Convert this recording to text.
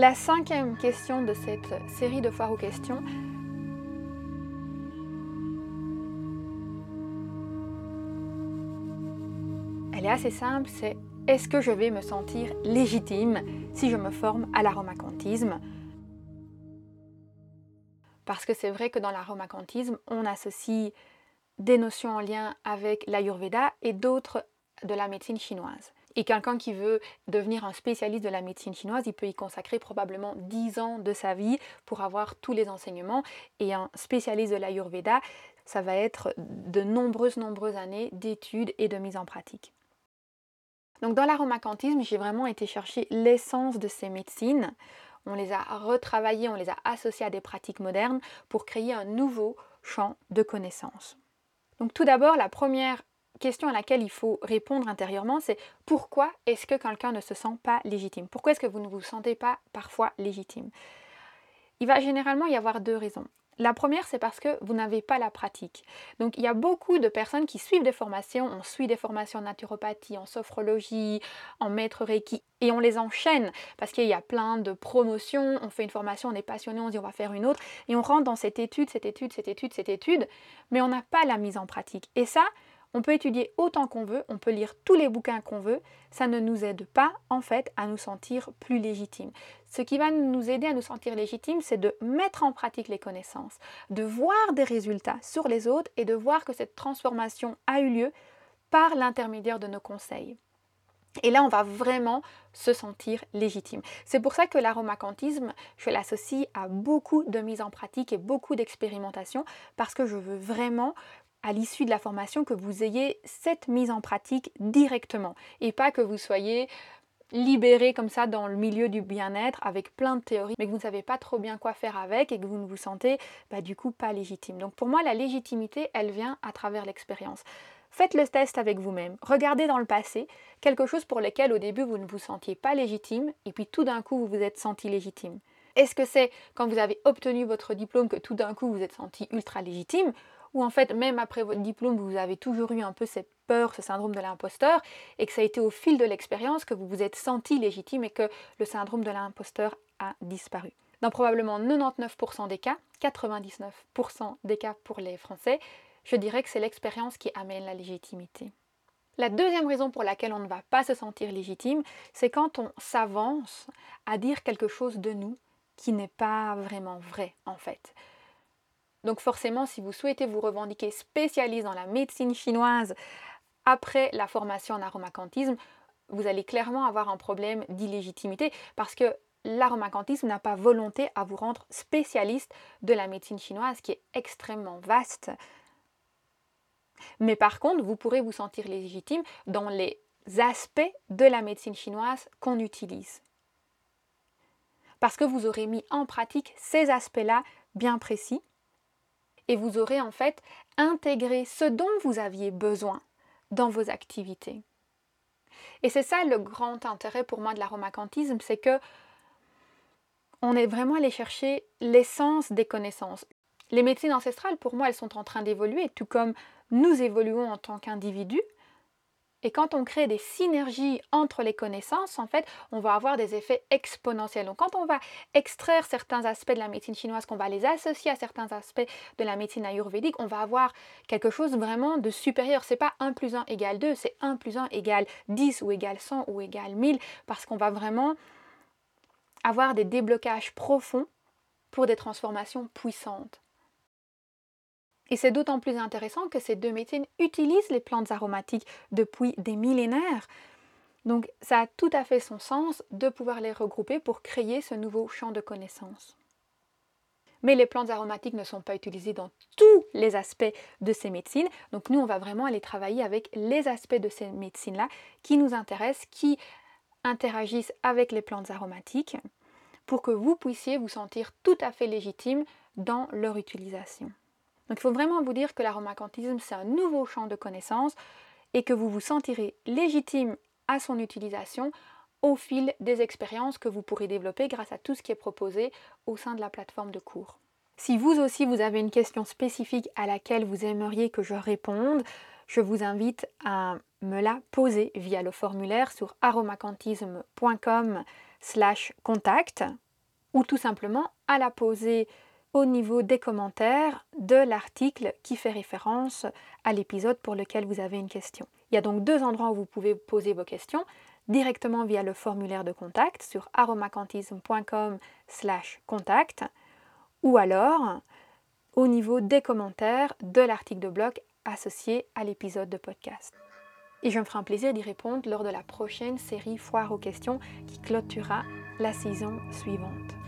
La cinquième question de cette série de foires aux questions elle est assez simple, c'est est-ce que je vais me sentir légitime si je me forme à l'aromacantisme? Parce que c'est vrai que dans l'aromacantisme, on associe des notions en lien avec l'ayurveda et d'autres de la médecine chinoise. Et quelqu'un qui veut devenir un spécialiste de la médecine chinoise, il peut y consacrer probablement 10 ans de sa vie pour avoir tous les enseignements. Et un spécialiste de l'ayurveda, ça va être de nombreuses, nombreuses années d'études et de mise en pratique. Donc dans l'aromacantisme, j'ai vraiment été chercher l'essence de ces médecines. On les a retravaillées, on les a associées à des pratiques modernes pour créer un nouveau champ de connaissances. Donc tout d'abord, la première question à laquelle il faut répondre intérieurement, c'est pourquoi est-ce que quelqu'un ne se sent pas légitime? Pourquoi est-ce que vous ne vous sentez pas parfois légitime? Il va généralement y avoir deux raisons. La première, c'est parce que vous n'avez pas la pratique. Donc, il y a beaucoup de personnes qui suivent des formations. On suit des formations en naturopathie, en sophrologie, en maître Reiki, et on les enchaîne parce qu'il y a plein de promotions. On fait une formation, on est passionné, on dit on va faire une autre, et on rentre dans cette étude, cette étude, cette étude, cette étude, mais on n'a pas la mise en pratique. Et ça, on peut étudier autant qu'on veut, on peut lire tous les bouquins qu'on veut, ça ne nous aide pas en fait à nous sentir plus légitimes. Ce qui va nous aider à nous sentir légitimes, c'est de mettre en pratique les connaissances, de voir des résultats sur les autres et de voir que cette transformation a eu lieu par l'intermédiaire de nos conseils. Et là, on va vraiment se sentir légitime. C'est pour ça que l'aromacantisme, je l'associe à beaucoup de mise en pratique et beaucoup d'expérimentation, parce que je veux vraiment à l'issue de la formation que vous ayez cette mise en pratique directement et pas que vous soyez libéré comme ça dans le milieu du bien-être avec plein de théories mais que vous ne savez pas trop bien quoi faire avec et que vous ne vous sentez bah, du coup pas légitime. Donc pour moi la légitimité elle vient à travers l'expérience. Faites le test avec vous-même. Regardez dans le passé quelque chose pour lequel au début vous ne vous sentiez pas légitime et puis tout d'un coup vous vous êtes senti légitime. Est-ce que c'est quand vous avez obtenu votre diplôme que tout d'un coup vous êtes senti ultra légitime ou en fait même après votre diplôme vous avez toujours eu un peu cette peur, ce syndrome de l'imposteur, et que ça a été au fil de l'expérience que vous vous êtes senti légitime et que le syndrome de l'imposteur a disparu. Dans probablement 99% des cas, 99% des cas pour les Français, je dirais que c'est l'expérience qui amène la légitimité. La deuxième raison pour laquelle on ne va pas se sentir légitime, c'est quand on s'avance à dire quelque chose de nous qui n'est pas vraiment vrai en fait. Donc forcément, si vous souhaitez vous revendiquer spécialiste dans la médecine chinoise après la formation en aromacantisme, vous allez clairement avoir un problème d'illégitimité parce que l'aromacantisme n'a pas volonté à vous rendre spécialiste de la médecine chinoise qui est extrêmement vaste. Mais par contre, vous pourrez vous sentir légitime dans les aspects de la médecine chinoise qu'on utilise. Parce que vous aurez mis en pratique ces aspects-là bien précis et vous aurez en fait intégré ce dont vous aviez besoin dans vos activités. Et c'est ça le grand intérêt pour moi de l'aromacantisme, c'est que on est vraiment allé chercher l'essence des connaissances. Les médecines ancestrales, pour moi, elles sont en train d'évoluer, tout comme nous évoluons en tant qu'individus, et quand on crée des synergies entre les connaissances, en fait, on va avoir des effets exponentiels. Donc quand on va extraire certains aspects de la médecine chinoise, qu'on va les associer à certains aspects de la médecine ayurvédique, on va avoir quelque chose vraiment de supérieur. C'est pas 1 plus 1 égale 2, c'est 1 plus 1 égale 10 ou égale 100 ou égale 1000, parce qu'on va vraiment avoir des déblocages profonds pour des transformations puissantes. Et c'est d'autant plus intéressant que ces deux médecines utilisent les plantes aromatiques depuis des millénaires. Donc ça a tout à fait son sens de pouvoir les regrouper pour créer ce nouveau champ de connaissances. Mais les plantes aromatiques ne sont pas utilisées dans tous les aspects de ces médecines. Donc nous, on va vraiment aller travailler avec les aspects de ces médecines-là qui nous intéressent, qui interagissent avec les plantes aromatiques pour que vous puissiez vous sentir tout à fait légitime dans leur utilisation. Donc il faut vraiment vous dire que l'aromacantisme, c'est un nouveau champ de connaissances et que vous vous sentirez légitime à son utilisation au fil des expériences que vous pourrez développer grâce à tout ce qui est proposé au sein de la plateforme de cours. Si vous aussi vous avez une question spécifique à laquelle vous aimeriez que je réponde, je vous invite à me la poser via le formulaire sur aromacantisme.com slash contact ou tout simplement à la poser au niveau des commentaires de l'article qui fait référence à l'épisode pour lequel vous avez une question. Il y a donc deux endroits où vous pouvez poser vos questions directement via le formulaire de contact sur aromacantisme.com/contact ou alors au niveau des commentaires de l'article de blog associé à l'épisode de podcast. Et je me ferai un plaisir d'y répondre lors de la prochaine série Foire aux questions qui clôturera la saison suivante.